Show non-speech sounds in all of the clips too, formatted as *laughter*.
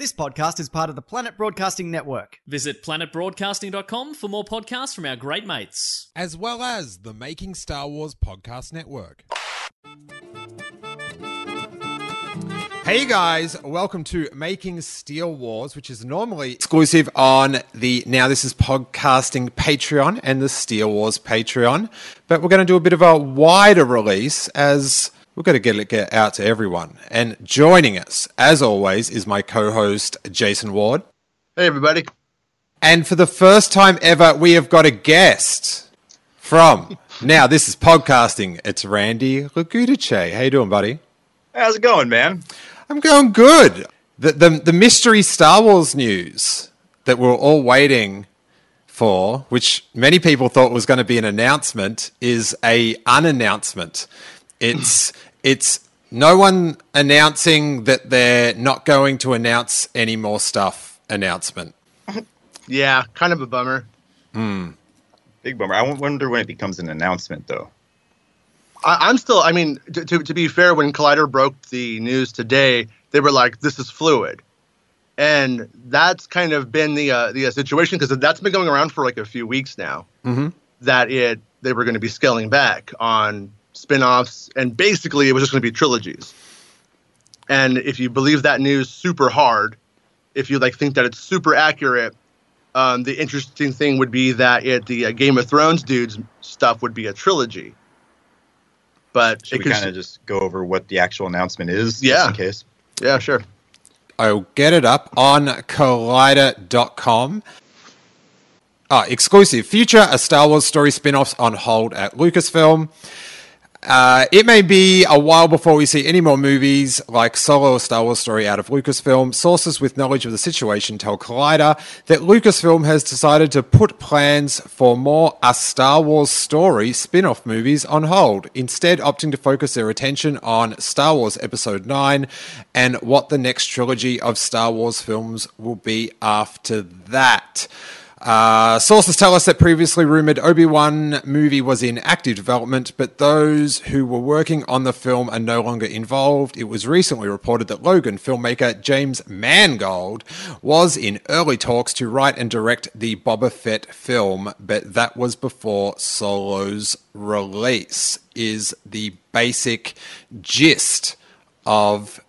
This podcast is part of the Planet Broadcasting Network. Visit planetbroadcasting.com for more podcasts from our great mates. as well as the Making Star Wars Podcast Network. Hey guys, welcome to Making Steel Wars, which is normally exclusive on the Now This Is Podcasting Patreon and the Steel Wars Patreon. But we're going to do a bit of a wider release as we're going to get it get out to everyone. And joining us, as always, is my co host, Jason Ward. Hey, everybody. And for the first time ever, we have got a guest from Now This Is Podcasting. It's Randy Lagudice. How you doing, buddy? How's it going, man? I'm going good. The, the, the mystery Star Wars news that we're all waiting for, which many people thought was going to be an announcement, is a unannouncement. It's it's no one announcing that they're not going to announce any more stuff. Announcement. *laughs* Yeah, kind of a bummer. Big bummer. I wonder when it becomes an announcement, though. I, I'm still. I mean, to, to to be fair, when Collider broke the news today, they were like, "This is fluid," and that's kind of been the uh, the uh, situation because that's been going around for like a few weeks now. Mm-hmm. That it they were going to be scaling back on spin-offs, and basically it was just going to be trilogies. And if you believe that news super hard, if you like think that it's super accurate, um, the interesting thing would be that it the uh, Game of Thrones dudes stuff would be a trilogy. But Should it we kind of just go over what the actual announcement is? Yeah. Just in case. yeah, sure. I'll get it up on collider.com. Ah, exclusive. Future A Star Wars story spin offs on hold at Lucasfilm. Uh, it may be a while before we see any more movies like Solo, or Star Wars story out of Lucasfilm. Sources with knowledge of the situation tell Collider that Lucasfilm has decided to put plans for more A Star Wars story spin off movies on hold, instead, opting to focus their attention on Star Wars Episode 9 and what the next trilogy of Star Wars films will be after that. Uh, sources tell us that previously rumored Obi Wan movie was in active development, but those who were working on the film are no longer involved. It was recently reported that Logan filmmaker James Mangold was in early talks to write and direct the Boba Fett film, but that was before Solo's release. Is the basic gist of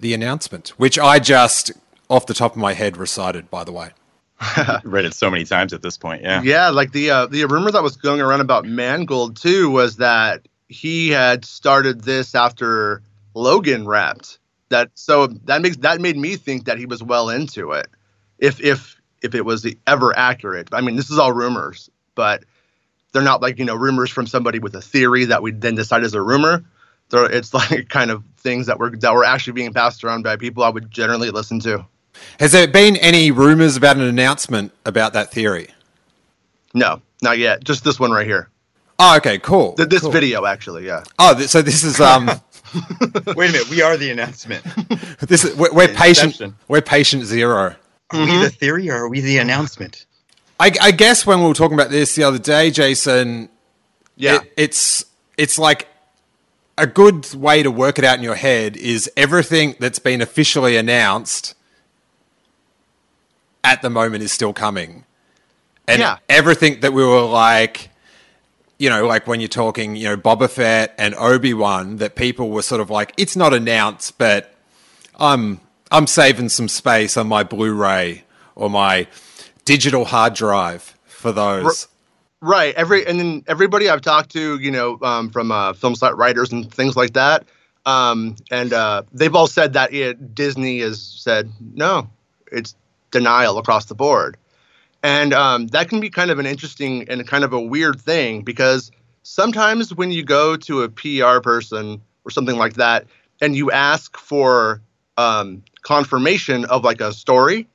the announcement, which I just off the top of my head recited, by the way. *laughs* Read it so many times at this point. Yeah. Yeah, like the uh, the rumor that was going around about Mangold too was that he had started this after Logan wrapped. That so that makes that made me think that he was well into it. If if if it was ever accurate. I mean, this is all rumors, but they're not like, you know, rumors from somebody with a theory that we then decide is a rumor. They're, it's *laughs* like kind of things that were that were actually being passed around by people I would generally listen to. Has there been any rumors about an announcement about that theory? No, not yet. Just this one right here. Oh, okay, cool. Th- This cool. video actually, yeah. Oh, th- so this is um, *laughs* Wait a minute. We are the announcement. *laughs* this is we're, we're patient. Inception. We're patient zero. Are we the theory or are we the announcement? I, I guess when we were talking about this the other day, Jason, Yeah. it, it's it's like a good way to work it out in your head is everything that's been officially announced at the moment is still coming, and Yeah. everything that we were like, you know, like when you're talking, you know, Boba Fett and Obi Wan, that people were sort of like, it's not announced, but I'm I'm saving some space on my Blu-ray or my digital hard drive for those. Right. Every and then everybody I've talked to, you know, um, from uh, film site writers and things like that, um, and uh, they've all said that it, Disney has said no, it's denial across the board, and um, that can be kind of an interesting and kind of a weird thing because sometimes when you go to a PR person or something like that, and you ask for um, confirmation of like a story,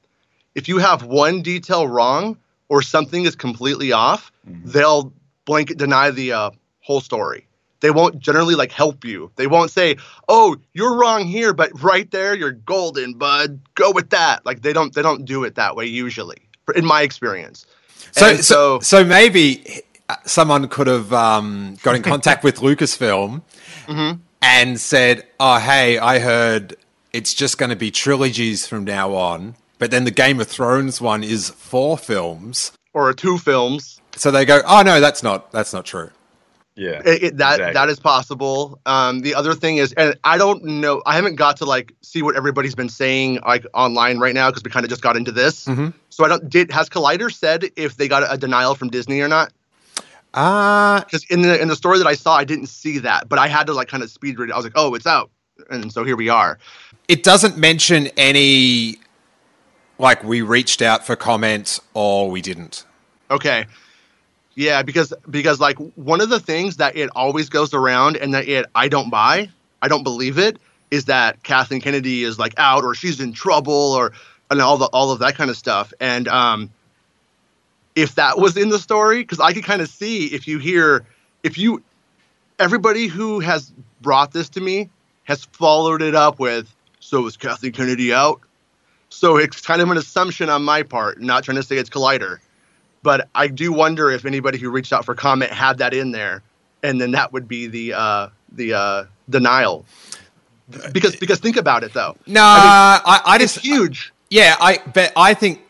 if you have one detail wrong or something is completely off, they'll blanket deny the uh, whole story. They won't generally like help you. They won't say, "Oh, you're wrong here, but right there, you're golden, bud. Go with that." Like they don't they don't do it that way usually, in my experience. So, And so, so maybe someone could have um, got in contact with Lucasfilm *laughs* Mm-hmm. and said, "Oh, hey, I heard it's just going to be trilogies from now on, but then the Game of Thrones one is four films." or two films. So they go, "Oh no, that's not that's not true." Yeah. It, it- that exactly. that is possible. Um, the other thing is, and I don't know, I haven't got to like see what everybody's been saying like online right now because we kind of just got into this. Mhm. So I don't. Did has Collider said if they got a denial from Disney or not? Uh Because in the in the story that I saw, I didn't see that, but I had to like kind of speed read it. I was like, oh, it's out, and so here we are. it doesn't mention any like we reached out for comments or we didn't. Okay. Yeah, because because like one of the things that it always goes around and that it I don't buy, I don't believe it, is that Kathleen Kennedy is like out or she's in trouble or and all the all of that kind of stuff. And um if that was in the story, because I could kind of see if you hear if you everybody who has brought this to me has followed it up with so is Kathleen Kennedy out? So it's kind of an assumption on my part, not trying to say it's Collider but I do wonder if anybody who reached out for comment had that in there, and then that would be the uh, the uh, denial. Because because think about it though, No, I I, I, it's just huge. Yeah, I but I think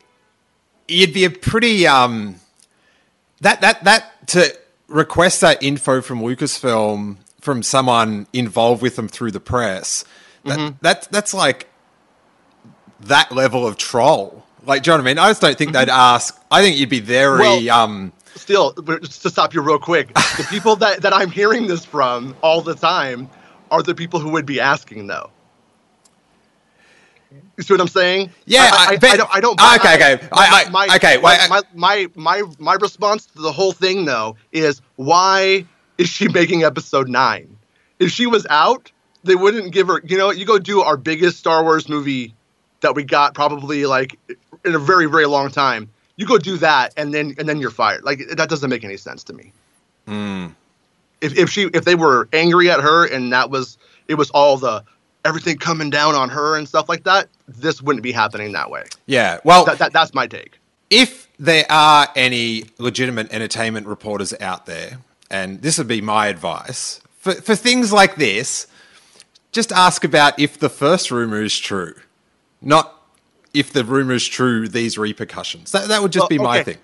you'd be a pretty um that that that to request that info from Lucasfilm from someone involved with them through the press. That, Mm-hmm. that that's like that level of troll. Like, do you know what I mean? I just don't think they'd ask. I think you'd be very Mm-hmm. Well- um Still, just to stop you real quick, the *laughs* people that that I'm hearing this from all the time are the people who would be asking though. You see what I'm saying? Yeah, I, I, I bet- I don't. I don't. Okay, okay. I- I- my, okay, My, my, my my my response to the whole thing though is why is she making episode nine? If she was out, they wouldn't give her. You know, you go do our biggest Star Wars movie that we got probably like in a very very long time. You go do that, and then and then you're fired. Like that doesn't make any sense to me. Hmm. If if she if they were angry at her and that was it was all the everything coming down on her and stuff like that, this wouldn't be happening that way. yeah. Well, That, that that's my take. if there are any legitimate entertainment reporters out there, and this would be my advice for, for things like this, just ask about if the first rumor is true, not if the rumor is true, these repercussions. That, that would just Well, be my okay. thing.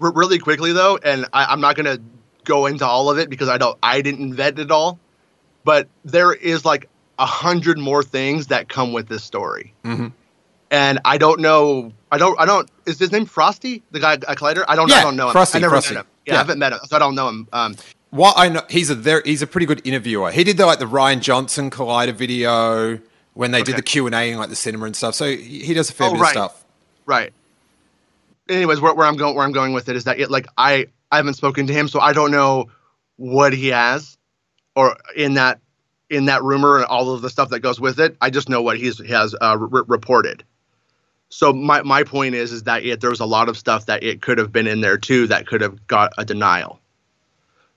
R- really quickly though, and I, I'm not gonna go into all of it because I don't I didn't invent it all, but there is like a hundred more things that come with this story, Mhm. and I don't know. I don't. I don't. Is his name Frosty, the guy at Collider? I don't. Yeah, I don't know him. Frosty, I never Frosty. met him. Yeah, Yeah. I haven't met him, so I don't know him. Um, What I know, he's a very, he's a pretty good interviewer. He did the like the Rian Johnson Collider video when they did the Q and A in like the cinema and stuff. So he he does a fair Oh, bit right. of stuff. Right. Anyways, where, where I'm going, where I'm going with it is that it, like I, I haven't spoken to him, so I don't know what he has, or in that, in that rumor and all of the stuff that goes with it. I just know what he's he has uh, re- reported. So my my point is is that it, there was a lot of stuff that it could have been in there too that could have got a denial.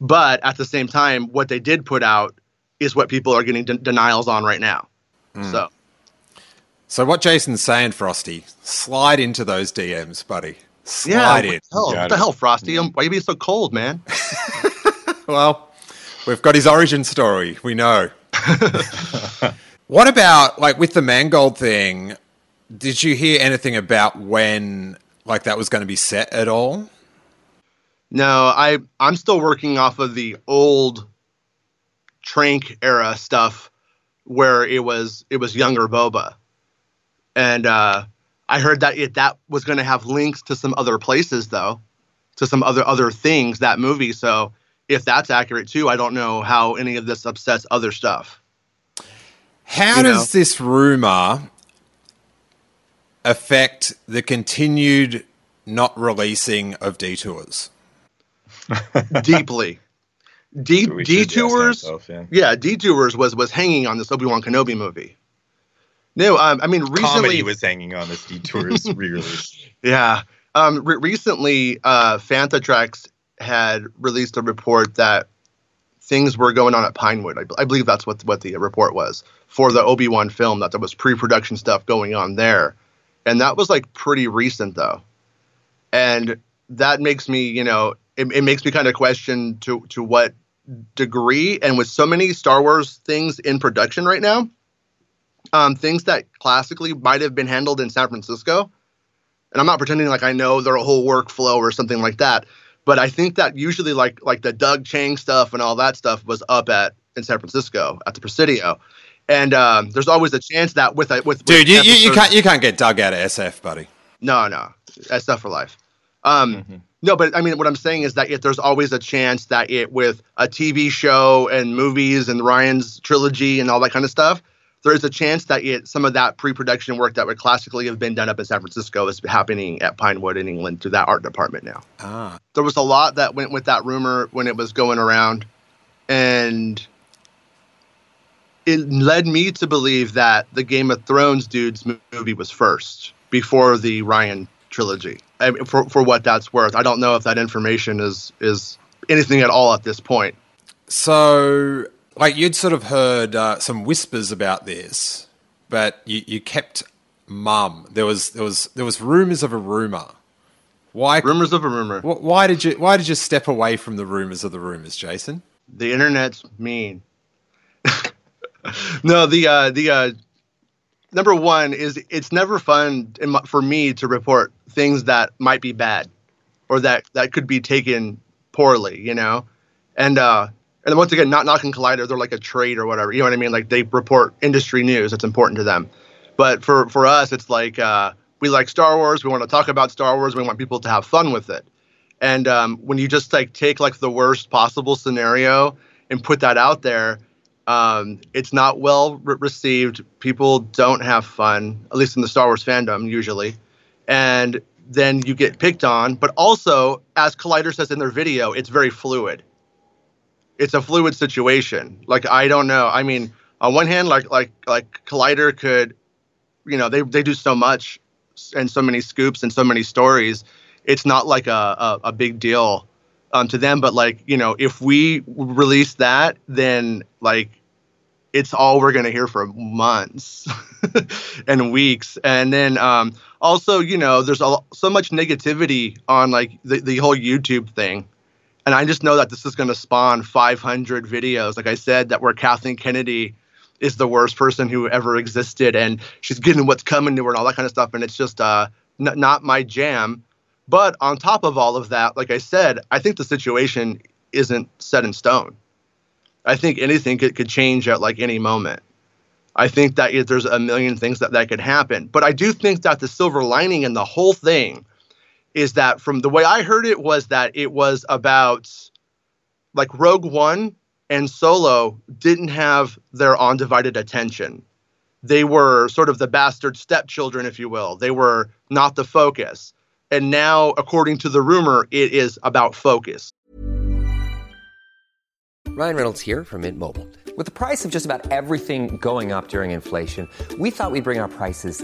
But at the same time, what they did put out is what people are getting de- denials on right now. So. So what Jason's saying, Frosty, slide into those DMs, buddy. Yeah, Slide what in. the hell, what the hell, Frosty? Um, Why are you being so cold, man? *laughs* Well, we've got his origin story. We know. *laughs* what about like with the Mangold thing? Did you hear anything about when like that was going to be set at all? No, I I'm still working off of the old Trank era stuff where it was it was younger Boba, and uh, I heard that it that was going to have links to some other places though, to some other other things that movie. So if that's accurate too, I don't know how any of this upsets other stuff. How You does know? this rumor affect the continued not releasing of detours? *laughs* deeply, D- So we should ask detours. yeah. Yeah, detours was was hanging on this Obi Wan Kenobi movie. No, um, I mean recently Comedy was hanging on this detours *laughs* re-release. Yeah. Um, re- recently, uh, Fantha Tracks had released a report that things were going on at Pinewood. I, b- I believe that's what what the report was for the Obi Wan film. That there was pre-production stuff going on there, and that was like pretty recent though, and that makes me, you know, it, it makes me kind of question to to what degree and with so many Star Wars things in production right now, um, things that classically might have been handled in San Francisco and I'm not pretending like I know their whole workflow or something like that. But I think that usually like like the Doug Chiang stuff and all that stuff was up at in San Francisco at the Presidio, and um, there's always a chance that with a with Dude, with you, you, you can't you can't get Doug out of SF, buddy. no no that's stuff for life. Um, No, but I mean, what I'm saying is that it, there's always a chance that it, with a TV show and movies and Rian's trilogy and all that kind of stuff, there is a chance that it, some of that pre-production work that would classically have been done up in San Francisco is happening at Pinewood in England through that art department now. Ah. There was a lot that went with that rumor when it was going around, and it led me to believe that the Game of Thrones dude's movie was first before the Rian trilogy. I mean, for for what that's worth, I don't know if that information is is anything at all at this point. So, like, you'd sort of heard uh, some whispers about this, but you, you kept mum. There was there was there was rumors of a rumor. Why? Rumors of a rumor. wh- Why did you Why did you step away from the rumors of the rumors, Jason? The internet's mean. *laughs* no, the uh, the uh, number one is it's never fun my, for me to report things that might be bad or that that could be taken poorly, you know, and uh, and once again, not knocking Collider, they're like a trade or whatever, you know what I mean? Like they report industry news that's important to them, but for for us, it's like uh, we like Star Wars, we want to talk about Star Wars, we want people to have fun with it. And um, when you just like take like the worst possible scenario and put that out there, um, it's not well re- received. People don't have fun, at least in the Star Wars fandom usually. And then you get picked on. But also, as Collider says in their video, it's very fluid. It's a fluid situation. Like I don't know. I mean, on one hand, like like like Collider could, you know, they they do so much and so many scoops and so many stories. It's not like a a, a big deal um, to them. But like you know, if we release that, then like it's all we're gonna hear for months *laughs* and weeks. And then um, also, you know, there's a, so much negativity on like the, the whole YouTube thing. And I just know that this is going to spawn 500 videos, like I said, that where Kathleen Kennedy is the worst person who ever existed, and she's getting what's coming to her and all that kind of stuff. And it's just uh, n- not my jam. But on top of all of that, like I said, I think the situation isn't set in stone. I think anything could, could change at like any moment. I think that there's a million things that, that could happen. But I do think that the silver lining in the whole thing is that from the way I heard it was that it was about like Rogue One and Solo didn't have their undivided attention. They were sort of the bastard stepchildren, if you will. They were not the focus. And now, according to the rumor, it is about focus. Ryan Reynolds here from Mint Mobile. With the price of just about everything going up during inflation, we thought we'd bring our prices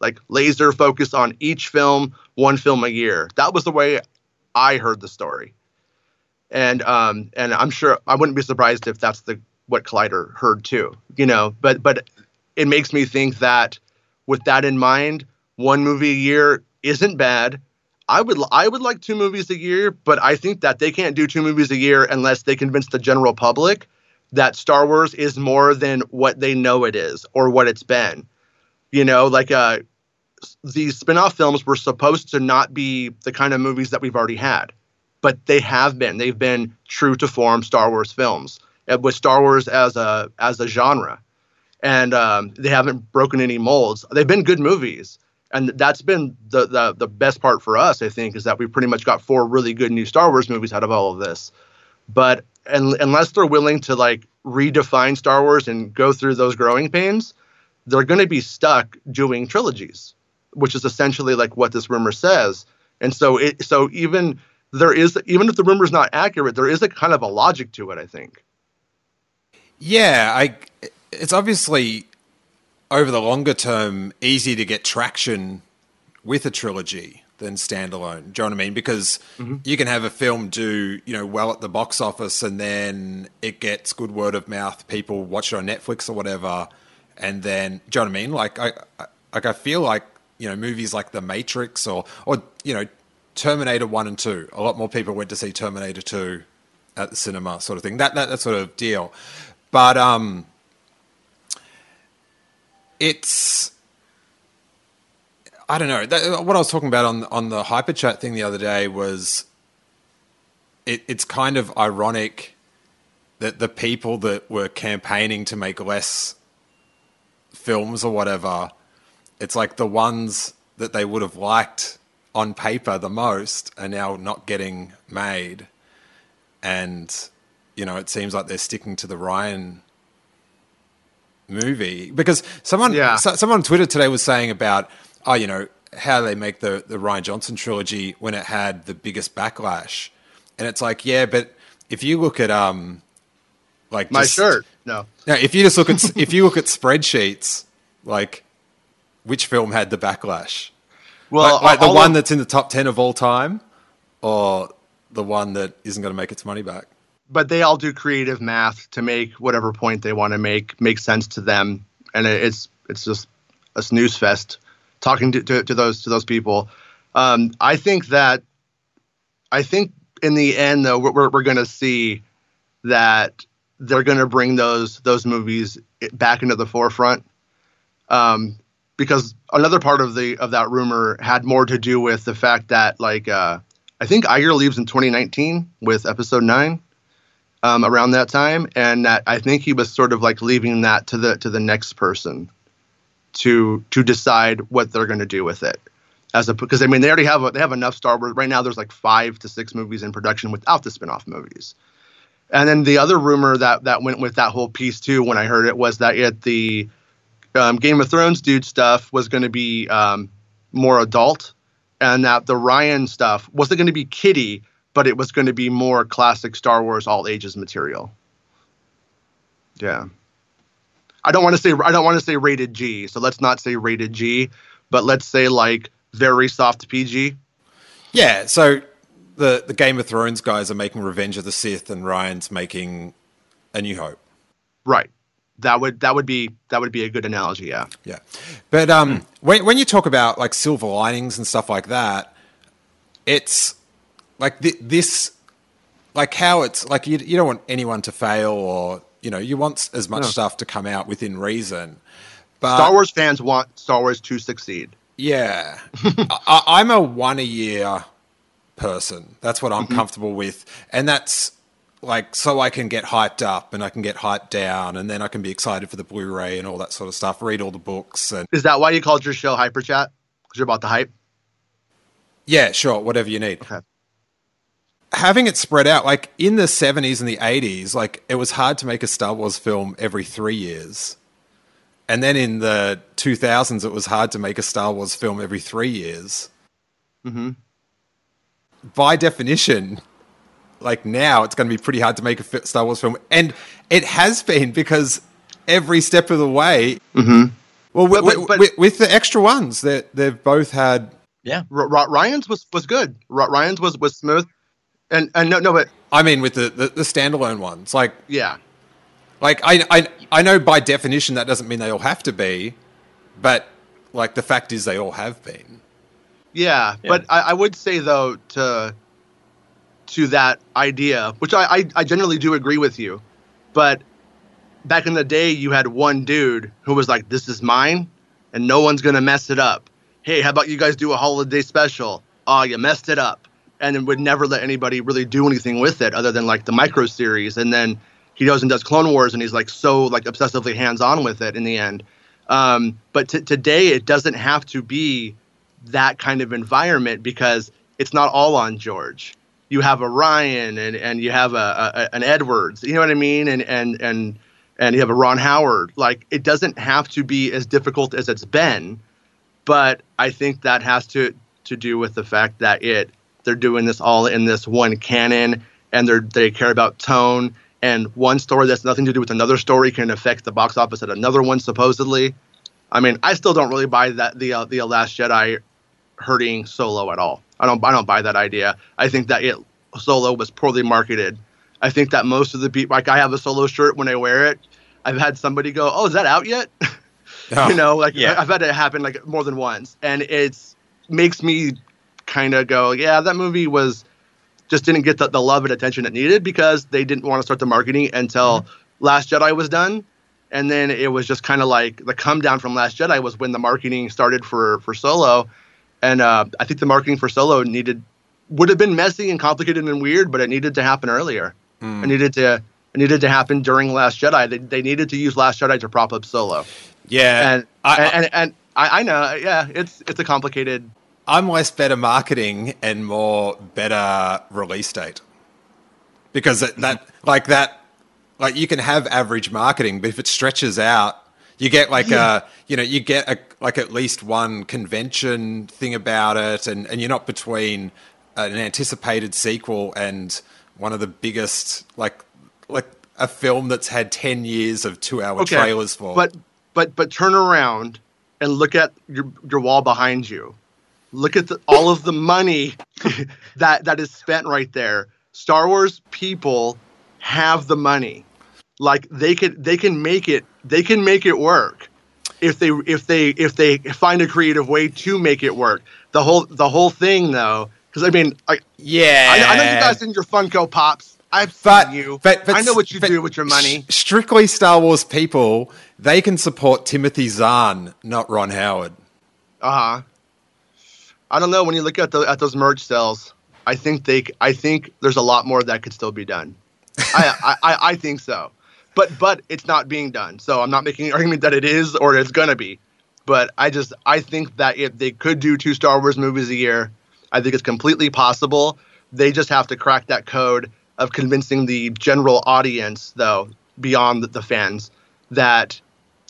like laser focus on each film, one film a year. That was the way I heard the story. And um and I'm sure I wouldn't be surprised if that's the what Collider heard too. You know, but but it makes me think that with that in mind, one movie a year isn't bad. I would I would like two movies a year, but I think that they can't do two movies a year unless they convince the general public that Star Wars is more than what they know it is or what it's been. You know, like uh these spin-off films were supposed to not be the kind of movies that we've already had but they have been they've been true to form star wars films uh, with star wars as a as a genre and um, they haven't broken any molds. They've been good movies, and that's been the, the the best part for us. I think is that we've pretty much got four really good new Star Wars movies out of all of this. But and, unless they're willing to like redefine Star Wars and go through those growing pains, they're going to be stuck doing trilogies, which is essentially like what this rumor says. And so it so even there is even if the rumor is not accurate, there is a kind of a logic to it. I think. Yeah, I. It's obviously over the longer term easy to get traction with a trilogy than standalone. Do you know what I mean? Because mm-hmm. you can have a film do you know well at the box office, and then it gets good word of mouth. People watch it on Netflix or whatever, and then do you know what I mean? Like I, I like I feel like you know movies like The Matrix or or you know Terminator One and Two. A lot more people went to see Terminator Two at the cinema, sort of thing. That that, that sort of deal. But um, it's I don't know. That, what I was talking about on on the hyper chat thing the other day was it, it's kind of ironic that the people that were campaigning to make less films or whatever, it's like the ones that they would have liked on paper the most are now not getting made. And, you know, it seems like they're sticking to the Rian movie because someone, yeah. so, someone on Twitter today was saying about, oh, you know, how they make the, the Rian Johnson trilogy when it had the biggest backlash. And it's like, yeah, but if you look at, um, like my shirt, no. Now, if you just look at, if you look at spreadsheets, like which film had the backlash? Well, like, like the one that's in the top 10 of all time or the one that isn't going to make its money back? But they all do creative math to make whatever point they want to make make sense to them. And it's, it's just a snooze fest talking to, to, to those to those people. Um, I think that I think in the end though we're we're going to see that they're going to bring those those movies back into the forefront. Um, because another part of the of that rumor had more to do with the fact that like uh, I think Iger leaves in 2019 with Episode Nine. Um, around that time, and that I think he was sort of like leaving that to the to the next person to to decide what they're going to do with it. As a because I mean they already have a, they have enough Star Wars right now. There's like five to six movies in production without the spin-off movies. And then the other rumor that that went with that whole piece too, when I heard it, was that it the um, Game of Thrones dude stuff was going to be um, more adult, and that the Rian stuff wasn't going to be kiddie, but it was going to be more classic Star Wars all ages material. Yeah. I don't want to say I don't want to say rated G, so let's not say rated G, but let's say like very soft PG. Yeah, so the the Game of Thrones guys are making Revenge of the Sith, and Rian's making A New Hope. Right. That would that would be that would be a good analogy. Yeah. Yeah, but um, when when you talk about like silver linings and stuff like that, it's like th- this, like how it's like you you don't want anyone to fail or you know, you want as much no. stuff to come out within reason. But Star Wars fans want Star Wars to succeed. Yeah, *laughs* I, am a one a year person. That's what I'm mm-hmm. comfortable with, and that's like so I can get hyped up and I can get hyped down, and then I can be excited for the Blu-ray and all that sort of stuff. Read all the books. And is that why you called your show Hyper Chat? Because you're about the hype. Yeah, sure. Whatever you need. Okay having it spread out, like in the 70s and the 80s, like it was hard to make a Star Wars film every three years. And then in the 2000s, it was hard to make a Star Wars film every three years. Mm-hmm. By definition, like now, it's going to be pretty hard to make a Star Wars film. And it has been because every step of the way. Mm-hmm. Well, but, but, but, with, with, the extra ones, that they've both had. Yeah, R- Rian's was was good. R- Rian's was was smooth. And and no no but I mean with the, the, the standalone ones like yeah like I, I I know by definition that doesn't mean they all have to be but like the fact is they all have been yeah, yeah. but I, I would say though to to that idea which I, I I generally do agree with you but back in the day you had one dude who was like this is mine and no one's gonna mess it up hey how about you guys do a holiday special oh you messed it up and would never let anybody really do anything with it other than like the micro series and then he goes and does Clone Wars, and he's like so like obsessively hands on with it in the end. Um, but t- today, it doesn't have to be that kind of environment because it's not all on George. You have a Rian and, and you have a, a an Edwards, you know what I mean, and and and and you have a Ron Howard. Like it doesn't have to be as difficult as it's been, but I think that has to to do with the fact that it they're doing this all in this one canon and they they care about tone and one story that's nothing to do with another story can affect the box office at another one supposedly. I mean, I still don't really buy that the uh, the Last Jedi hurting Solo at all. I don't I don't buy that idea. I think that it Solo was poorly marketed. I think that most of the people like I have a Solo shirt when I wear it. I've had somebody go, "Oh, is that out yet?" Oh, *laughs* you know, like yeah. I've had it happen like more than once, and it's makes me kind of go, "Yeah, that movie was just didn't get the, the love and attention it needed because they didn't want to start the marketing until mm-hmm. Last Jedi was done." And then it was just kind of like the come down from Last Jedi was when the marketing started for for Solo, and uh, I think the marketing for Solo needed would have been messy and complicated and weird, but it needed to happen earlier. It needed to it needed to happen during Last Jedi. They, they needed to use Last Jedi to prop up Solo, yeah. and I, and, and and I, I know, yeah, it's it's a complicated. I'm less better marketing and more better release date. Because that, that like that like you can have average marketing, but if it stretches out, you get like a you know, you get a like at least one convention thing about it and, and you're not between an anticipated sequel and one of the biggest like like a film that's had ten years of two hour Okay, trailers for. But but but turn around and look at your your wall behind you. Look at the, all of the money *laughs* that that is spent right there. Star Wars people have the money. Like they could they can make it they can make it work if they if they if they find a creative way to make it work. The whole the whole thing though, because I mean, I, yeah. I, I know you guys in your Funko Pops. I've seen but, you. But, but I know what you but do with your money. Strictly Star Wars people, they can support Timothy Zahn, not Ron Howard. Uh huh. I don't know. When you look at the at those merch sales, I think they. I think there's a lot more that could still be done. I, I I think so, but but it's not being done. So I'm not making an argument that it is or it's gonna be. But I just I think that if they could do two Star Wars movies a year, I think it's completely possible. They just have to crack that code of convincing the general audience, though, beyond the, fans, that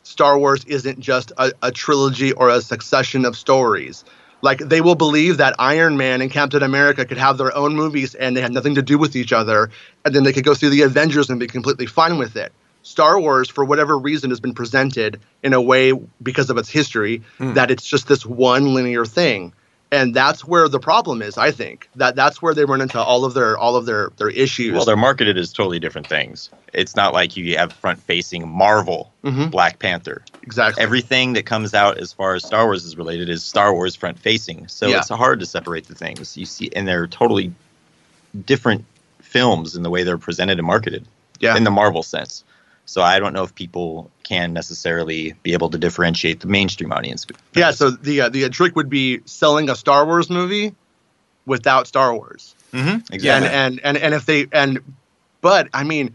Star Wars isn't just a, a trilogy or a succession of stories. Like they will believe that Iron Man and Captain America could have their own movies and they had nothing to do with each other, and then they could go through the Avengers and be completely fine with it. Star Wars, for whatever reason, has been presented in a way because of its history hmm. that it's just this one linear thing, and that's where the problem is. I think that that's where they run into all of their all of their their issues. Well, they're marketed as totally different things. It's not like you have front facing Marvel, Mhm. Black Panther. exactly Everything that comes out as far as Star Wars is related is Star Wars front facing. So Yeah. it's hard to separate the things. You see, and they're totally different films in the way they're presented and marketed yeah. in the Marvel sense. So I don't know if people can necessarily be able to differentiate the mainstream audience. Yeah, so the uh, the trick would be selling a Star Wars movie without Star Wars. hmm exactly. and and and if they and but I mean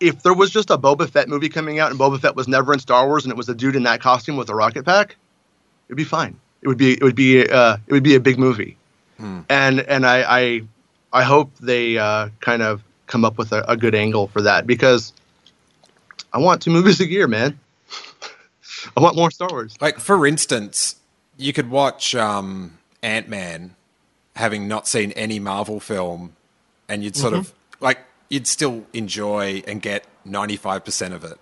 if there was just a Boba Fett movie coming out and Boba Fett was never in Star Wars and it was a dude in that costume with a rocket pack, it'd be fine. It would be it would be uh it would be a big movie. And and I I I hope they uh kind of come up with a, a good angle for that because I want two movies a year, man. I want more Star Wars. Like for instance, you could watch um, Ant Man, having not seen any Marvel film, and you'd sort of like you'd still enjoy and get ninety five percent of it.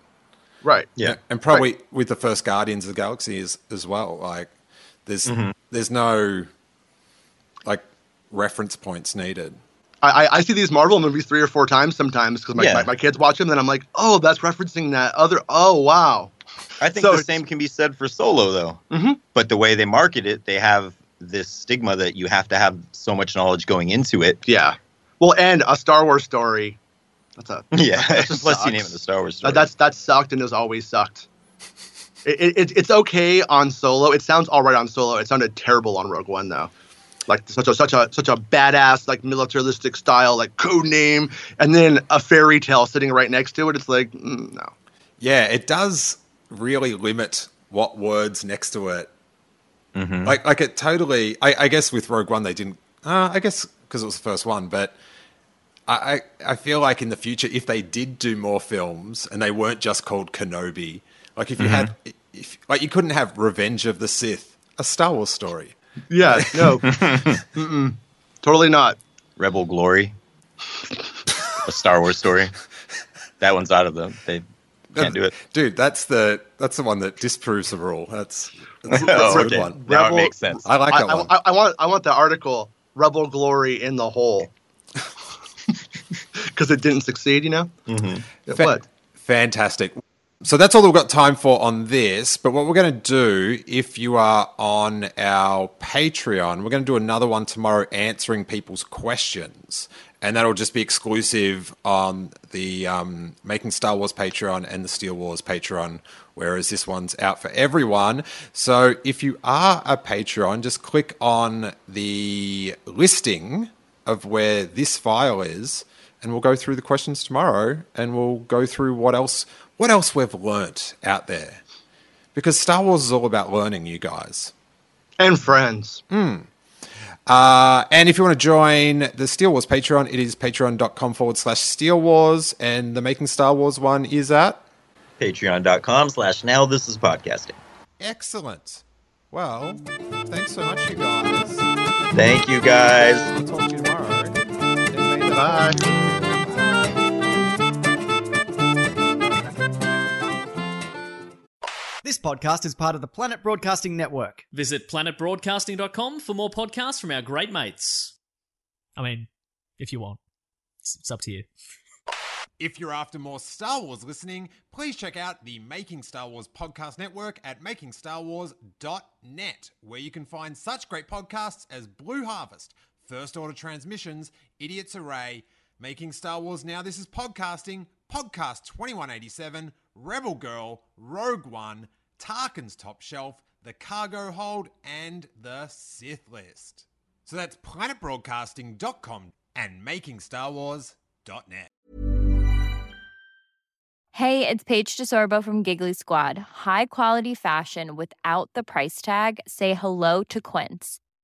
Right. yeah. and probably with the first Guardians of the Galaxy as, as well. Like there's there's no like reference points needed. I, I- see these Marvel movies three or four times sometimes because my, Yeah. my, my kids watch them. Then I'm like, oh, that's referencing that other. Oh, wow. I think So the same can be said for Solo, though. Mhm. But the way they market it, they have this stigma that you have to have so much knowledge going into it. Yeah. Well, and a Star Wars story. That's a *laughs* Yeah, that *laughs* just you name it the Star Wars That- story. that's that sucked and has always sucked. It, it, it's okay on Solo. It sounds all right on Solo. It sounded terrible on Rogue One though. Like such a such a such a badass like militaristic style like code name, and then a fairy tale sitting right next to it. It's like mm, no. Yeah, it does really limit what words next to it. Like, like it totally. I, I guess with Rogue One they didn't. Uh, I guess because it was the first one, but I, I I feel like in the future if they did do more films and they weren't just called Kenobi, like if you had, if like you couldn't have Revenge of the Sith, a Star Wars story. Yeah, no, *laughs* Mm-mm. totally not. Rebel Glory, a Star Wars story. That one's out of them. They can't do it. dude. That's the that's the one that disproves the rule. That's that's, *laughs* Oh, that's a good okay. one. Now Rebel- it makes sense. I like I, that I, one. I, I want I want the article Rebel Glory in the hole because *laughs* it didn't succeed. You know Mm-hmm. Fa- what? Fantastic. So that's all we've got time for on this. But what we're going to do, if you are on our Patreon, we're going to do another one tomorrow answering people's questions. And that'll just be exclusive on the um, Making Star Wars Patreon and the Steel Wars Patreon, whereas this one's out for everyone. So if you are a Patreon, just click on the listing of where this file is and we'll go through the questions tomorrow and we'll go through what else what else we've learnt out there because star wars is all about learning you guys And friends. uh, and if you want to join the steel wars patreon it is patreon.com forward slash steel wars and the making star wars one is at Patreon.com slash now this is podcasting. excellent well thanks so much you guys Thank you guys. i'll talk to you tomorrow And Bye. This podcast is part of the Planet Broadcasting Network. Visit planetbroadcasting.com for more podcasts from our great mates. I mean, if you want, it's, it's up to you. If you're after more Star Wars listening, please check out the Making Star Wars podcast network at makingstarwars.net, where you can find such great podcasts as Blue Harvest, First Order Transmissions, Idiots Array, Making Star Wars Now This Is Podcasting, Podcast 2187, Rebel Girl, Rogue One, Tarkin's Top Shelf, The Cargo Hold, and The Sith List. So that's planetbroadcasting.com and makingstarwars.net. Hey, it's Paige DeSorbo from Giggly Squad. High quality fashion without the price tag. Say hello to Quince.